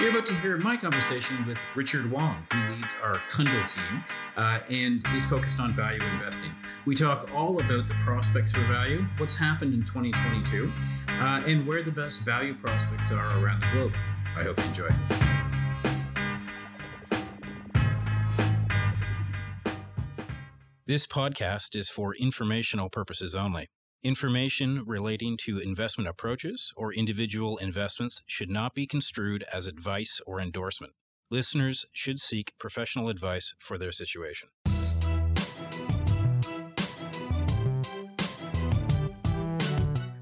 You're about to hear my conversation with Richard Wong, who leads our Cundill team uh, and is focused on value investing. We talk all about the prospects for value, what's happened in 2022, uh, and where the best value prospects are around the globe. I hope you enjoy. This podcast is for informational purposes only. Information relating to investment approaches or individual investments should not be construed as advice or endorsement. Listeners should seek professional advice for their situation.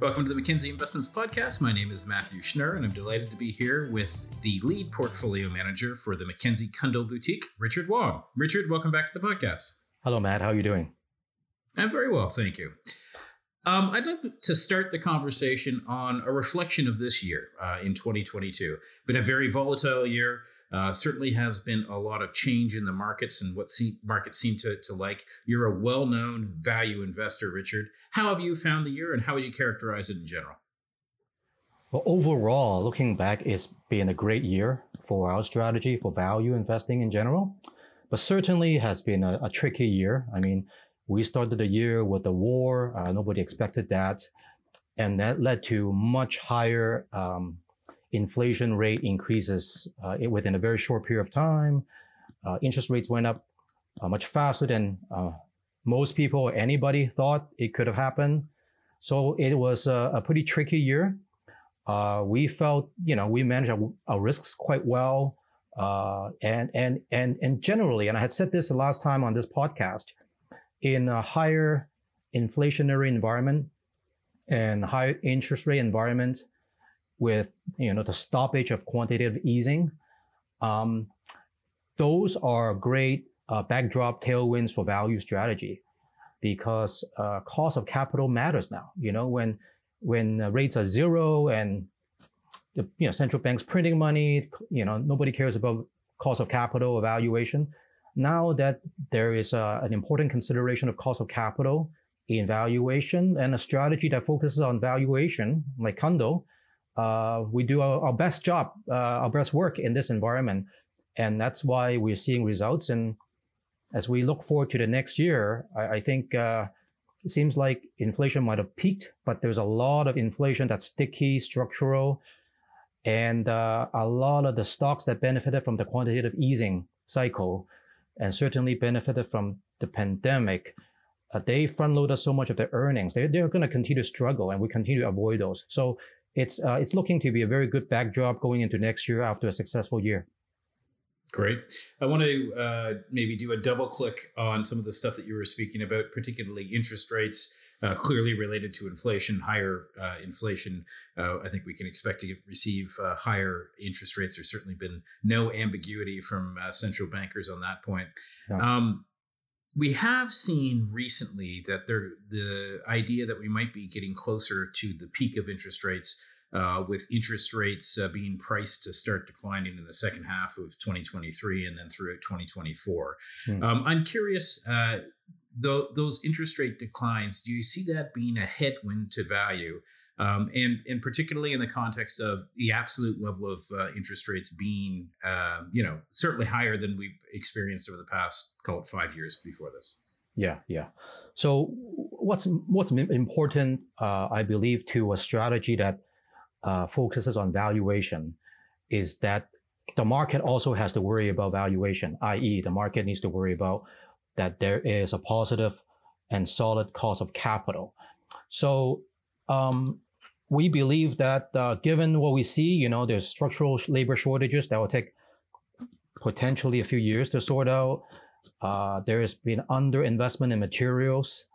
Welcome to the Mackenzie Investments Podcast. My name is Matthew Schnurr, and I'm delighted to be here with the lead portfolio manager for the Mackenzie Cundill Boutique, Richard Wong. Richard, welcome back to the podcast. Hello, Matt. How are you doing? I'm very well, thank you. Um, I'd like to start the conversation on a reflection of this year uh, in 2022. Been a very volatile year. Uh, certainly has been a lot of change in the markets and what se- markets seem to, to like. You're a well known value investor, Richard. How have you found the year and how would you characterize it in general? Well, overall, looking back, it's been a great year for our strategy for value investing in general, but certainly has been a, a tricky year. I mean, we started the year with the war. Uh, nobody expected that. And that led to much higher um, inflation rate increases uh, within a very short period of time. Uh, interest rates went up uh, much faster than uh, most people or anybody thought it could have happened. So it was a, a pretty tricky year. Uh, we felt, you know, we managed our, our risks quite well. and, and, and, and generally, and I had said this the last time on this podcast, in a higher inflationary environment and higher interest rate environment with you know the stoppage of quantitative easing um, those are great uh, backdrop tailwinds for value strategy because uh, cost of capital matters now. You know when when uh, rates are zero and the you know central banks printing money you know nobody cares about cost of capital evaluation now that there is a, an important consideration of cost of capital in valuation and a strategy that focuses on valuation, like Cundill, uh, we do our, our best job, uh, our best work in this environment. And that's why we're seeing results. And as we look forward to the next year, I, I think uh, it seems like inflation might have peaked, but there's a lot of inflation that's sticky, structural, and uh, a lot of the stocks that benefited from the quantitative easing cycle and certainly benefited from the pandemic, uh, they front loaded so much of their earnings. They, they're going to continue to struggle, and we continue to avoid those. So it's uh, it's looking to be a very good backdrop going into next year after a successful year. Great. I want to uh, maybe do a double click on some of the stuff that you were speaking about, particularly interest rates uh, clearly related to inflation, higher uh, inflation. Uh, I think we can expect to receive uh, higher interest rates. There's certainly been no ambiguity from uh, central bankers on that point. Yeah. Um, we have seen recently that there, the idea that we might be getting closer to the peak of interest rates. Uh, with interest rates uh, being priced to start declining in the second half of 2023 and then throughout 2024. Hmm. Um, I'm curious, uh, those interest rate declines, do you see that being a headwind to value? Um, and, and particularly in the context of the absolute level of uh, interest rates being, uh, you know, certainly higher than we've experienced over the past, call it five years before this. Yeah, yeah. So what's what's important, uh, I believe, to a strategy that uh, focuses on valuation is that the market also has to worry about valuation, i.e., the market needs to worry about that there is a positive and solid cost of capital. So um, we believe that uh, given what we see, you know, there's structural labor shortages that will take potentially a few years to sort out. Uh, there has been underinvestment in materials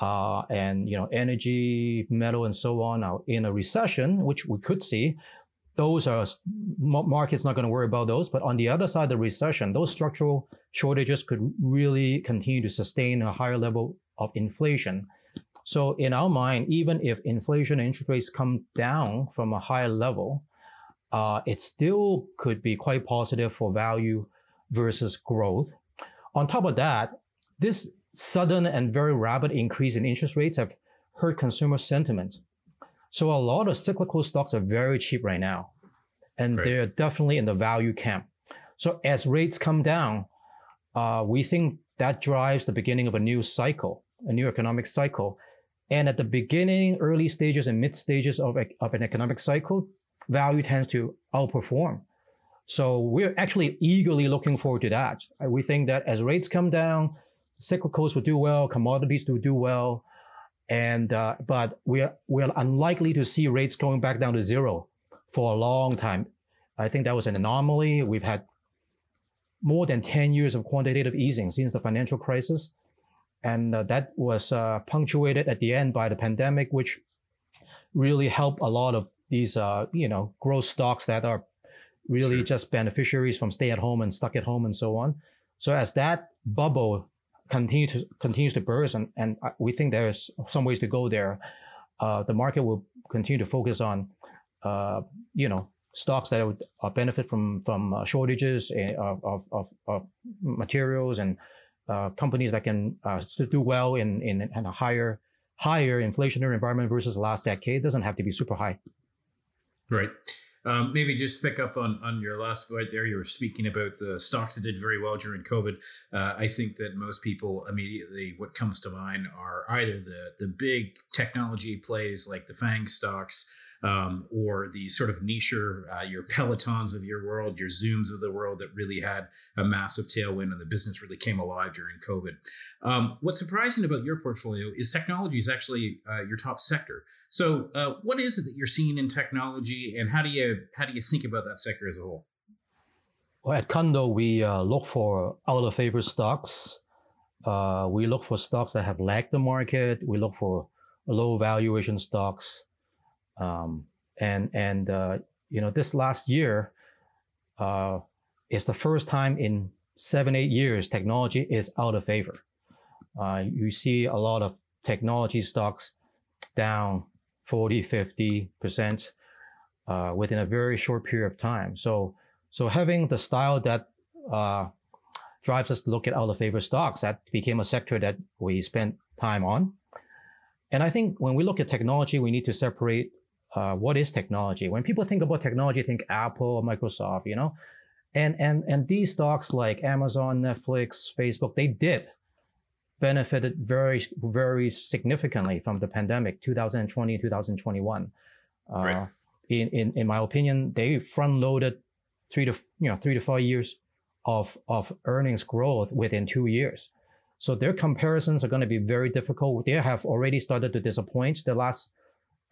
uh, and you know energy, metal, and so on. Now, in a recession, which we could see, those are markets not going to worry about those. But on the other side the recession, those structural shortages could really continue to sustain a higher level of inflation. So in our mind, even if inflation and interest rates come down from a higher level, uh, it still could be quite positive for value versus growth. On top of that, this sudden and very rapid increase in interest rates have hurt consumer sentiment. So a lot of cyclical stocks are very cheap right now. and they're definitely in the value camp. So as rates come down, uh, we think that drives the beginning of a new cycle, a new economic cycle. And at the beginning, early stages and mid stages of, of an economic cycle, value tends to outperform. So we're actually eagerly looking forward to that. We think that as rates come down, cyclicals will do well, commodities will do well, and uh, but we're we're unlikely to see rates going back down to zero for a long time. I think that was an anomaly. We've had more than 10 years of quantitative easing since the financial crisis. And uh, that was uh, punctuated at the end by the pandemic, which really helped a lot of these, uh, you know, growth stocks that are really Sure. just beneficiaries from stay at home and stuck at home and so on. So as that bubble continues to continues to burst, and, and we think there's some ways to go there, uh, the market will continue to focus on, uh, you know, stocks that would uh, benefit from from uh, shortages eh, of, of, of, of materials and uh, companies that can uh, do well in, in, in a higher higher inflationary environment versus the last decade. doesn't have to be super high. Right. Um, maybe just pick up on on your last point there. You were speaking about the stocks that did very well during COVID. Uh, I think that most people immediately what comes to mind are either the the big technology plays like the FANG stocks, um, or the sort of niche, uh, your Pelotons of your world, your Zooms of the world that really had a massive tailwind and the business really came alive during COVID. Um, what's surprising about your portfolio is technology is actually uh, your top sector. So, uh, what is it that you're seeing in technology, and how do you how do you think about that sector as a whole? Well, at Cundill, we uh, look for out of favor stocks. Uh, we look for stocks that have lagged the market. We look for low valuation stocks. Um, and and uh, you know, this last year uh, is the first time in seven eight years technology is out of favor. Uh, you see a lot of technology stocks down 40, 50 percent uh, within a very short period of time. So so having the style that uh, drives us to look at out of favor stocks, that became a sector that we spent time on. And I think when we look at technology, we need to separate uh, what is technology. When people think about technology, think Apple, Microsoft, you know, and and and these stocks like Amazon, Netflix, Facebook, they did benefited very very significantly from the pandemic, 2020, 2021. Uh, Right. in, in in my opinion, they front loaded three to you know three to four years of of earnings growth within two years. So their comparisons are going to be very difficult. They have already started to disappoint. The last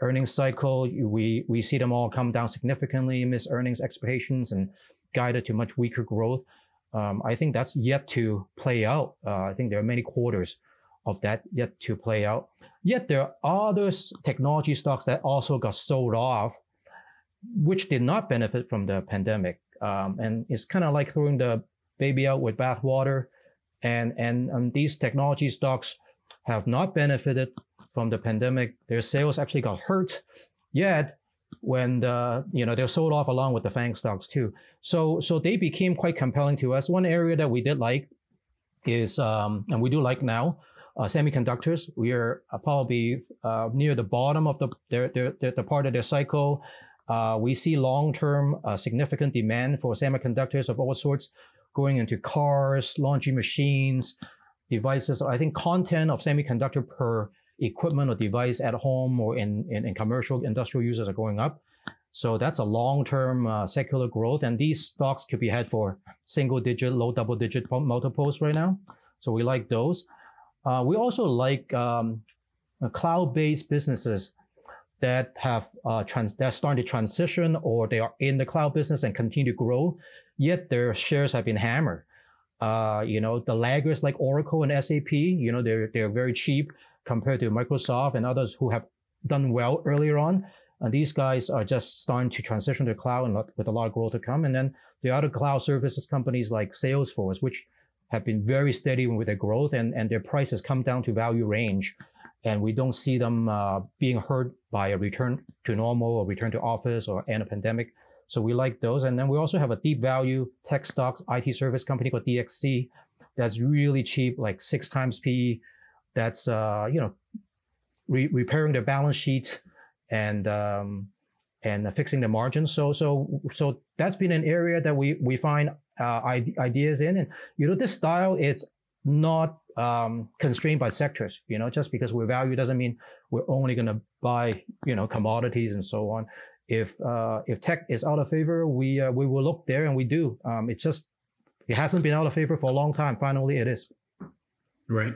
earnings cycle, we we see them all come down significantly, miss earnings expectations, and guided to much weaker growth. Um, I think that's yet to play out. Uh, I think there are many quarters of that yet to play out. Yet there are other technology stocks that also got sold off, which did not benefit from the pandemic. Um, and it's kind of like throwing the baby out with bathwater. And, and and these technology stocks have not benefited from the pandemic. Their sales actually got hurt. Yet when the you know they're sold off along with the FANG stocks too. So so they became quite compelling to us. One area that we did like is um, and we do like now uh, semiconductors. We are uh, probably uh, near the bottom of the their, their, their, the part of their cycle. Uh, we see long-term uh, significant demand for semiconductors of all sorts going into cars, laundry machines, devices. I think content of semiconductor per equipment or device at home or in, in, in commercial industrial users are going up. So that's a long-term uh, secular growth, and these stocks could be had for single-digit, low double-digit multiples right now. So we like those. Uh, we also like um, uh, cloud-based businesses that have uh, trans- that starting to transition or they are in the cloud business and continue to grow, yet their shares have been hammered. Uh, you know, the laggards like Oracle and SAP, you know, they're they're very cheap compared to Microsoft and others who have done well earlier on. And these guys are just starting to transition to cloud and with a lot of growth to come. And then the other cloud services companies like Salesforce, which have been very steady with their growth and, and their prices come down to value range. And we don't see them uh, being hurt by a return to normal or return to office or end of pandemic. So we like those. And then we also have a deep value tech stocks IT service company called DXC that's really cheap, like six times PE. That's uh, you know re- repairing their balance sheet and um, and fixing the margins. So so so that's been an area that we we find uh, ideas in, and you know this style it's not um, constrained by sectors. You know, just because we value doesn't mean we're only going to buy you know commodities and so on. If uh, if tech is out of favor, we uh, we will look there, and we do. Um, it's just it hasn't been out of favor for a long time. Finally, it is. Right.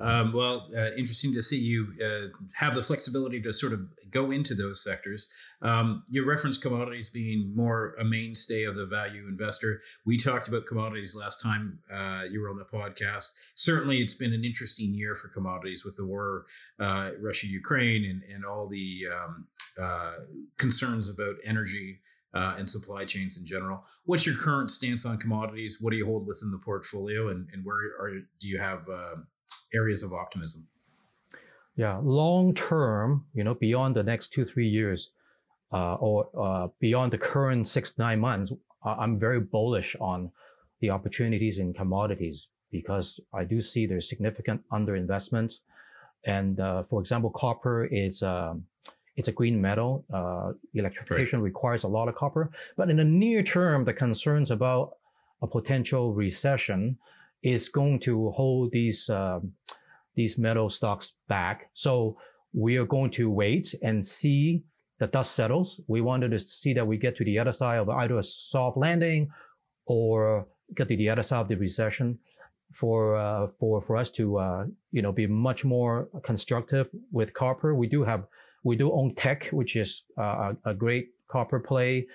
Um, well, uh, interesting to see you uh, have the flexibility to sort of go into those sectors. Um, you referenced commodities being more a mainstay of the value investor. We talked about commodities last time uh, you were on the podcast. Certainly, it's been an interesting year for commodities with the war, uh, Russia Ukraine, and, and all the um, uh, concerns about energy. Uh, and supply chains in general. What's your current stance on commodities? What do you hold within the portfolio, and, and where are do you have uh, areas of optimism? Yeah, long term, you know, beyond the next two three years, uh, or uh, beyond the current six nine months, I'm very bullish on the opportunities in commodities because I do see there's significant underinvestment. And uh, for example, copper is um, it's a green metal. Uh, electrification right. requires a lot of copper, but in the near term, the concerns about a potential recession is going to hold these um, these metal stocks back. So we are going to wait and see the dust settles. We wanted to see that we get to the other side of either a soft landing or get to the other side of the recession for uh, for for us to uh, you know be much more constructive with copper. We do have we do own Teck, which is uh, a great copper play,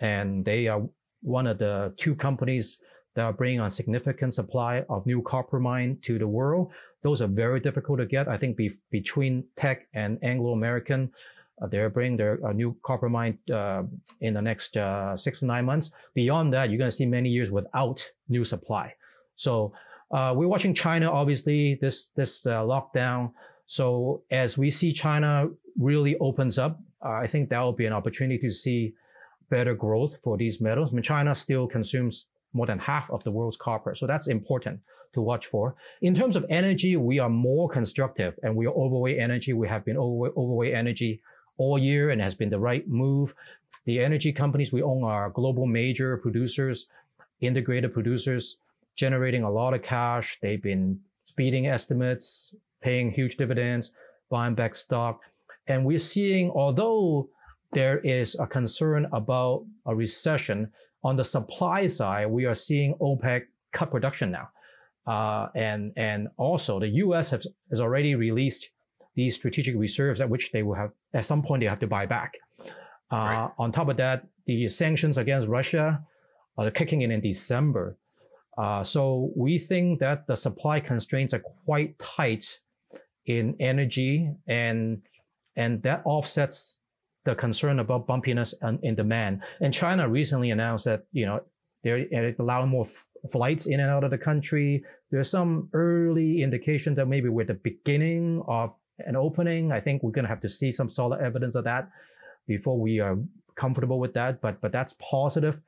and they are one of the two companies that are bringing a significant supply of new copper mine to the world. Those are very difficult to get. I think be, between Teck and Anglo American, uh, they're bringing their uh, new copper mine uh, in the next uh, six to nine months. Beyond that, you're going to see many years without new supply. So uh, we're watching China, obviously, this this uh, lockdown. So as we see China really opens up, I think that will be an opportunity to see better growth for these metals. I mean, China still consumes more than half of the world's copper. So that's important to watch for. In terms of energy, we are more constructive and we are overweight energy. We have been overweight energy all year and has been the right move. The energy companies we own are global major producers, integrated producers, generating a lot of cash. They've been beating estimates, paying huge dividends, buying back stock. And we're seeing, although there is a concern about a recession, on the supply side, we are seeing OPEC cut production now. Uh, and, and also the US has, has already released these strategic reserves at which they will have, at some point, they have to buy back. Uh, right. On top of that, the sanctions against Russia are kicking in in December. Uh, so we think that the supply constraints are quite tight in energy and and that offsets the concern about bumpiness in demand. And China recently announced that, you know, they're allowing more f- flights in and out of the country. There's some early indication that maybe we're at the beginning of an opening. I think we're going to have to see some solid evidence of that before we are comfortable with that. But but that's positive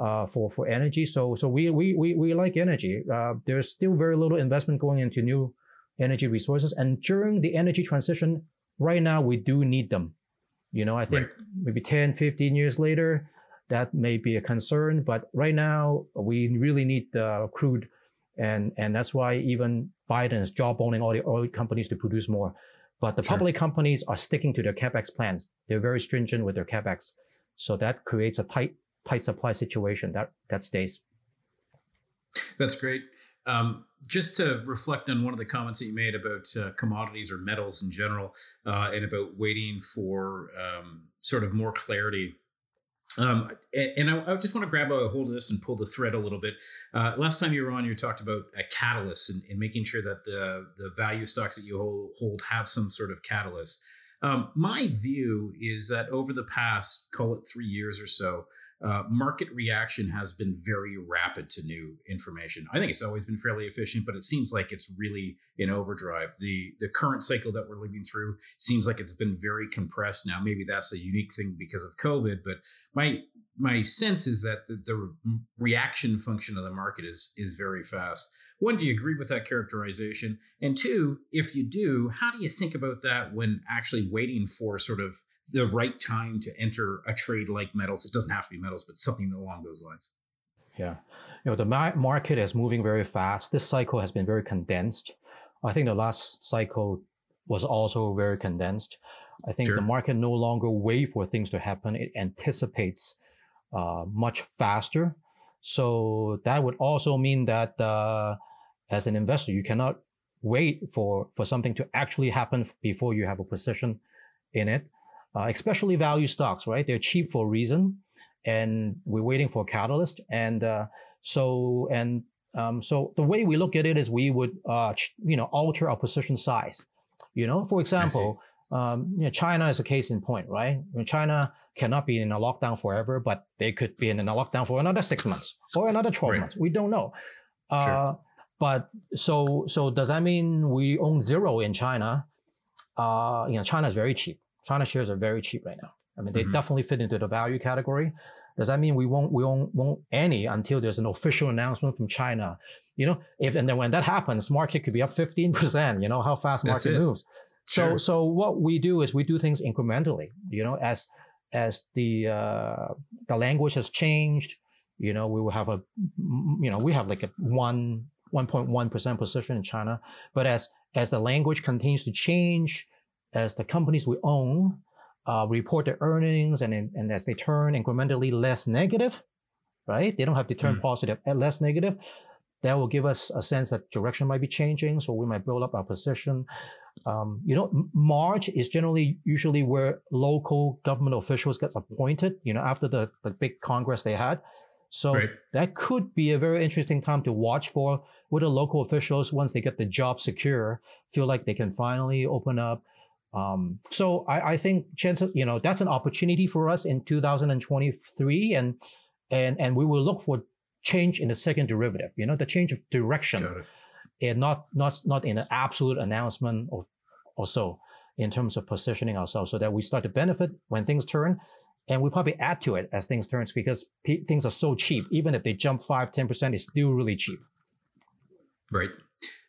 uh, for for energy. So so we we we, we like energy. Uh, there's still very little investment going into new energy resources, and during the energy transition, right now we do need them. You know, I think right. maybe 10, 15 years later, that may be a concern. But right now, we really need the crude. And, and that's why even Biden is jawboning all the oil companies to produce more. But the sure. public companies are sticking to their capex plans. They're very stringent with their capex. So that creates a tight, tight supply situation that, that stays. That's great. Um, just to reflect on one of the comments that you made about uh, commodities or metals in general, uh, and about waiting for um, sort of more clarity. Um, and, I, just want to grab a hold of this and pull the thread a little bit. Uh, last time you were on, you talked about a catalyst and, and, making sure that the the value stocks that you hold, hold have some sort of catalyst. Um, my view is that over the past, call it three years or so, uh, market reaction has been very rapid to new information. I think it's always been fairly efficient, but it seems like it's really in overdrive. The the current cycle that we're living through seems like it's been very compressed now. Maybe that's a unique thing because of COVID, but my my sense is that the, the reaction function of the market is is very fast. One, do you agree with that characterization? And two, if you do, how do you think about that when actually waiting for sort of the right time to enter a trade like metals? It doesn't have to be metals, but something along those lines. Yeah, you know the market is moving very fast. This cycle has been very condensed. I think the last cycle was also very condensed. I think sure. the market no longer wait for things to happen; it anticipates uh, much faster. So that would also mean that uh, as an investor, you cannot wait for for something to actually happen before you have a position in it. Uh, especially value stocks, right? They're cheap for a reason, and we're waiting for a catalyst. And uh, so and um, so the way we look at it is we would uh, you know alter our position size. You know, for example, um, you know, China is a case in point, right? I mean, China cannot be in a lockdown forever, but they could be in a lockdown for another six months or another 12 right. months. We don't know. Uh, sure. But so so does that mean we own zero in China? Uh, you know, China is very cheap. China shares are very cheap right now. I mean, they mm-hmm. definitely fit into the value category. Does that mean we won't we won't, won't any until there's an official announcement from China? You know, if and then when that happens, market could be up 15%. You know how fast market moves. So sure. so what we do is we do things incrementally. You know, as as the uh, the language has changed, you know, we will have a you know we have like a one 1.1% position in China. But as as the language continues to change, as the companies we own uh, report their earnings and, and as they turn incrementally less negative, right? They don't have to turn mm. positive and less negative. That will give us a sense that direction might be changing, so we might build up our position. Um, you know, March is generally usually where local government officials gets appointed. You know, after the, the big congress they had, so right. that could be a very interesting time to watch for whether local officials, once they get the job secure, feel like they can finally open up. Um, so I, I think chances, you know, that's an opportunity for us in 2023, and and and we will look for change in the second derivative. You know, the change of direction, and not not not in an absolute announcement of or so in terms of positioning ourselves, so that we start to benefit when things turn and we probably add to it as things turns because p- things are so cheap. Even if they jump 5 10%, it's still really cheap. Right.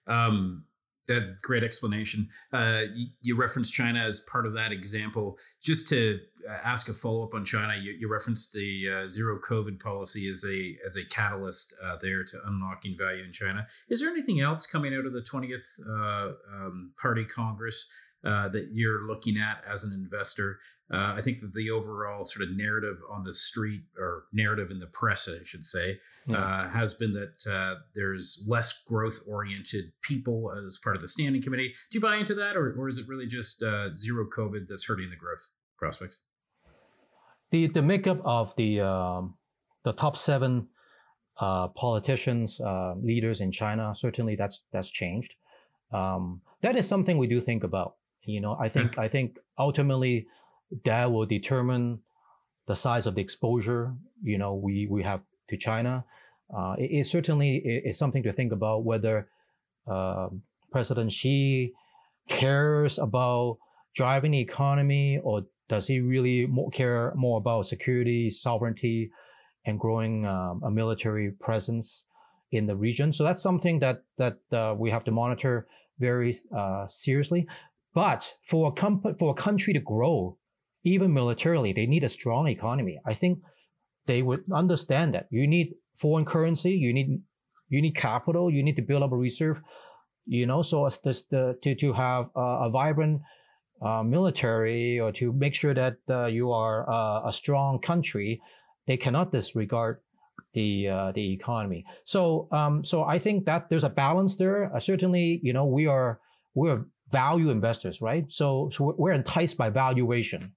Um, that great explanation. Uh, you, you, referenced China as part of that example. Just to uh, ask a follow up on China, you, you referenced the uh, zero COVID policy as a as a catalyst uh, there to unlocking value in China. Is there anything else coming out of the twentieth uh, um, Party Congress uh, that you're looking at as an investor uh, I think that the overall sort of narrative on the street or narrative in the press, I should say, yeah. uh, has been that uh, there's less growth oriented people as part of the standing committee. Do you buy into that, or, or is it really just uh, zero COVID that's hurting the growth prospects? The the makeup of the um, the top seven uh, politicians, uh, leaders in China, certainly that's that's changed. Um, that is something we do think about. You know, I think I think ultimately that will determine the size of the exposure you know we we have to China. Uh, it, it, certainly is something to think about whether uh, President Xi cares about driving the economy or does he really more care more about security, sovereignty, and growing um, a military presence in the region? So that's something that that uh, we have to monitor very uh, seriously. But for a comp- for a country to grow, even militarily, they need a strong economy. I think they would understand that you need foreign currency, you need you need capital, you need to build up a reserve, you know, so this, the, to to have uh, a vibrant uh, military or to make sure that uh, you are uh, a strong country, they cannot disregard the uh, the economy. So um, so I think that there's a balance there. Uh, certainly, you know, we are we are value investors, right? So so we're enticed by valuation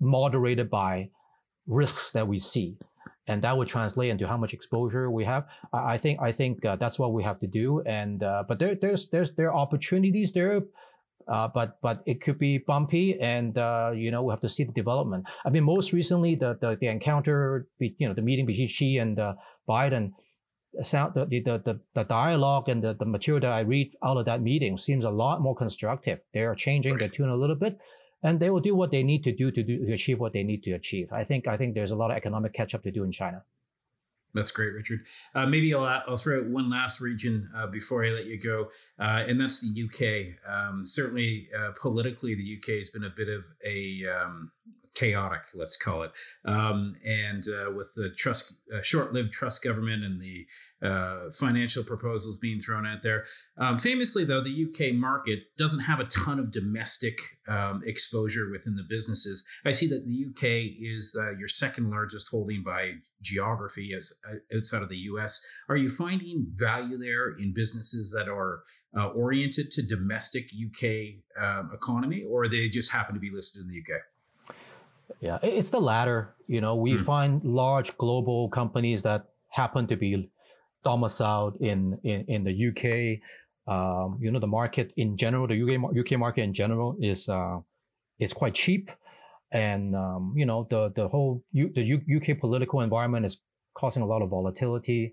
moderated by risks that we see and that would translate into how much exposure we have. I, think I think uh, that's what we have to do. And uh, but there there's there's there are opportunities there, uh, but but it could be bumpy, and uh, you know we have to see the development. I mean, most recently the the, the encounter, you know, the meeting between Xi and uh, Biden. Sound the, the the the dialogue and the, the material that I read out of that meeting seems a lot more constructive. They are changing right. their tune a little bit, and they will do what they need to do to, do to achieve what they need to achieve. I think I think there's a lot of economic catch up to do in China. That's great, Richard. Uh, maybe I'll, I'll throw out one last region uh, before I let you go, uh, and that's the UK. Um, certainly, uh, politically, the UK has been a bit of a um, chaotic, let's call it. Um, and uh, with the Truss, uh, short-lived Truss government and the uh, financial proposals being thrown out there. Um, famously, though, the UK market doesn't have a ton of domestic um, exposure within the businesses. I see that the UK is uh, your second largest holding by geography as uh, outside of the US. Are you finding value there in businesses that are uh, oriented to domestic UK um, economy, or they just happen to be listed in the UK? Yeah, it's the latter. You know, we mm. find large global companies that happen to be domiciled in in, in the UK. Um, you know, the market in general, the UK UK market in general is uh, is quite cheap, and um, you know the the whole U, the U, UK political environment is causing a lot of volatility.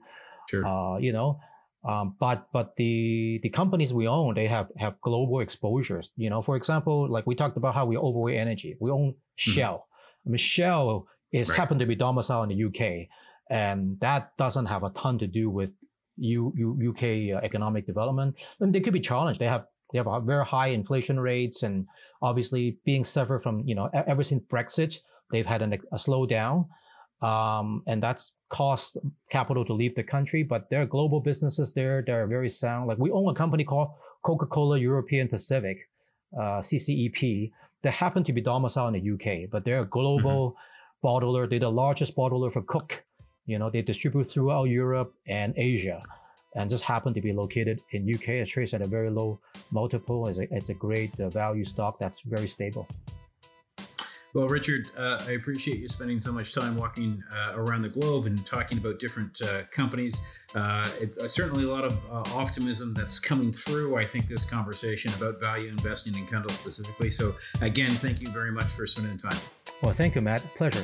Sure. Uh, you know, um, but but the the companies we own they have have global exposures. You know, for example, like we talked about how we overweight energy. We own mm-hmm. Shell. Michelle is right. happened to be domiciled in the UK, and that doesn't have a ton to do with U, U, UK uh, economic development. And they could be challenged. They have they have very high inflation rates, and obviously being suffered from you know ever since Brexit, they've had an, a slowdown, um, and that's cost capital to leave the country. But there are global businesses there. They're very sound. Like we own a company called Coca-Cola European Pacific, uh, CCEP, they happen to be domiciled in the UK, but they're a global mm-hmm. bottler. They're the largest bottler for Coke. You know, they distribute throughout Europe and Asia, and just happen to be located in UK. It trades at a very low multiple. It's a, it's a great uh, value stock that's very stable. Well, Richard, uh, I appreciate you spending so much time walking uh, around the globe and talking about different uh, companies. Uh, it, uh, certainly, a lot of uh, optimism that's coming through. I think this conversation about value investing in Cundill specifically. So, again, thank you very much for spending the time. Well, thank you, Matt. Pleasure.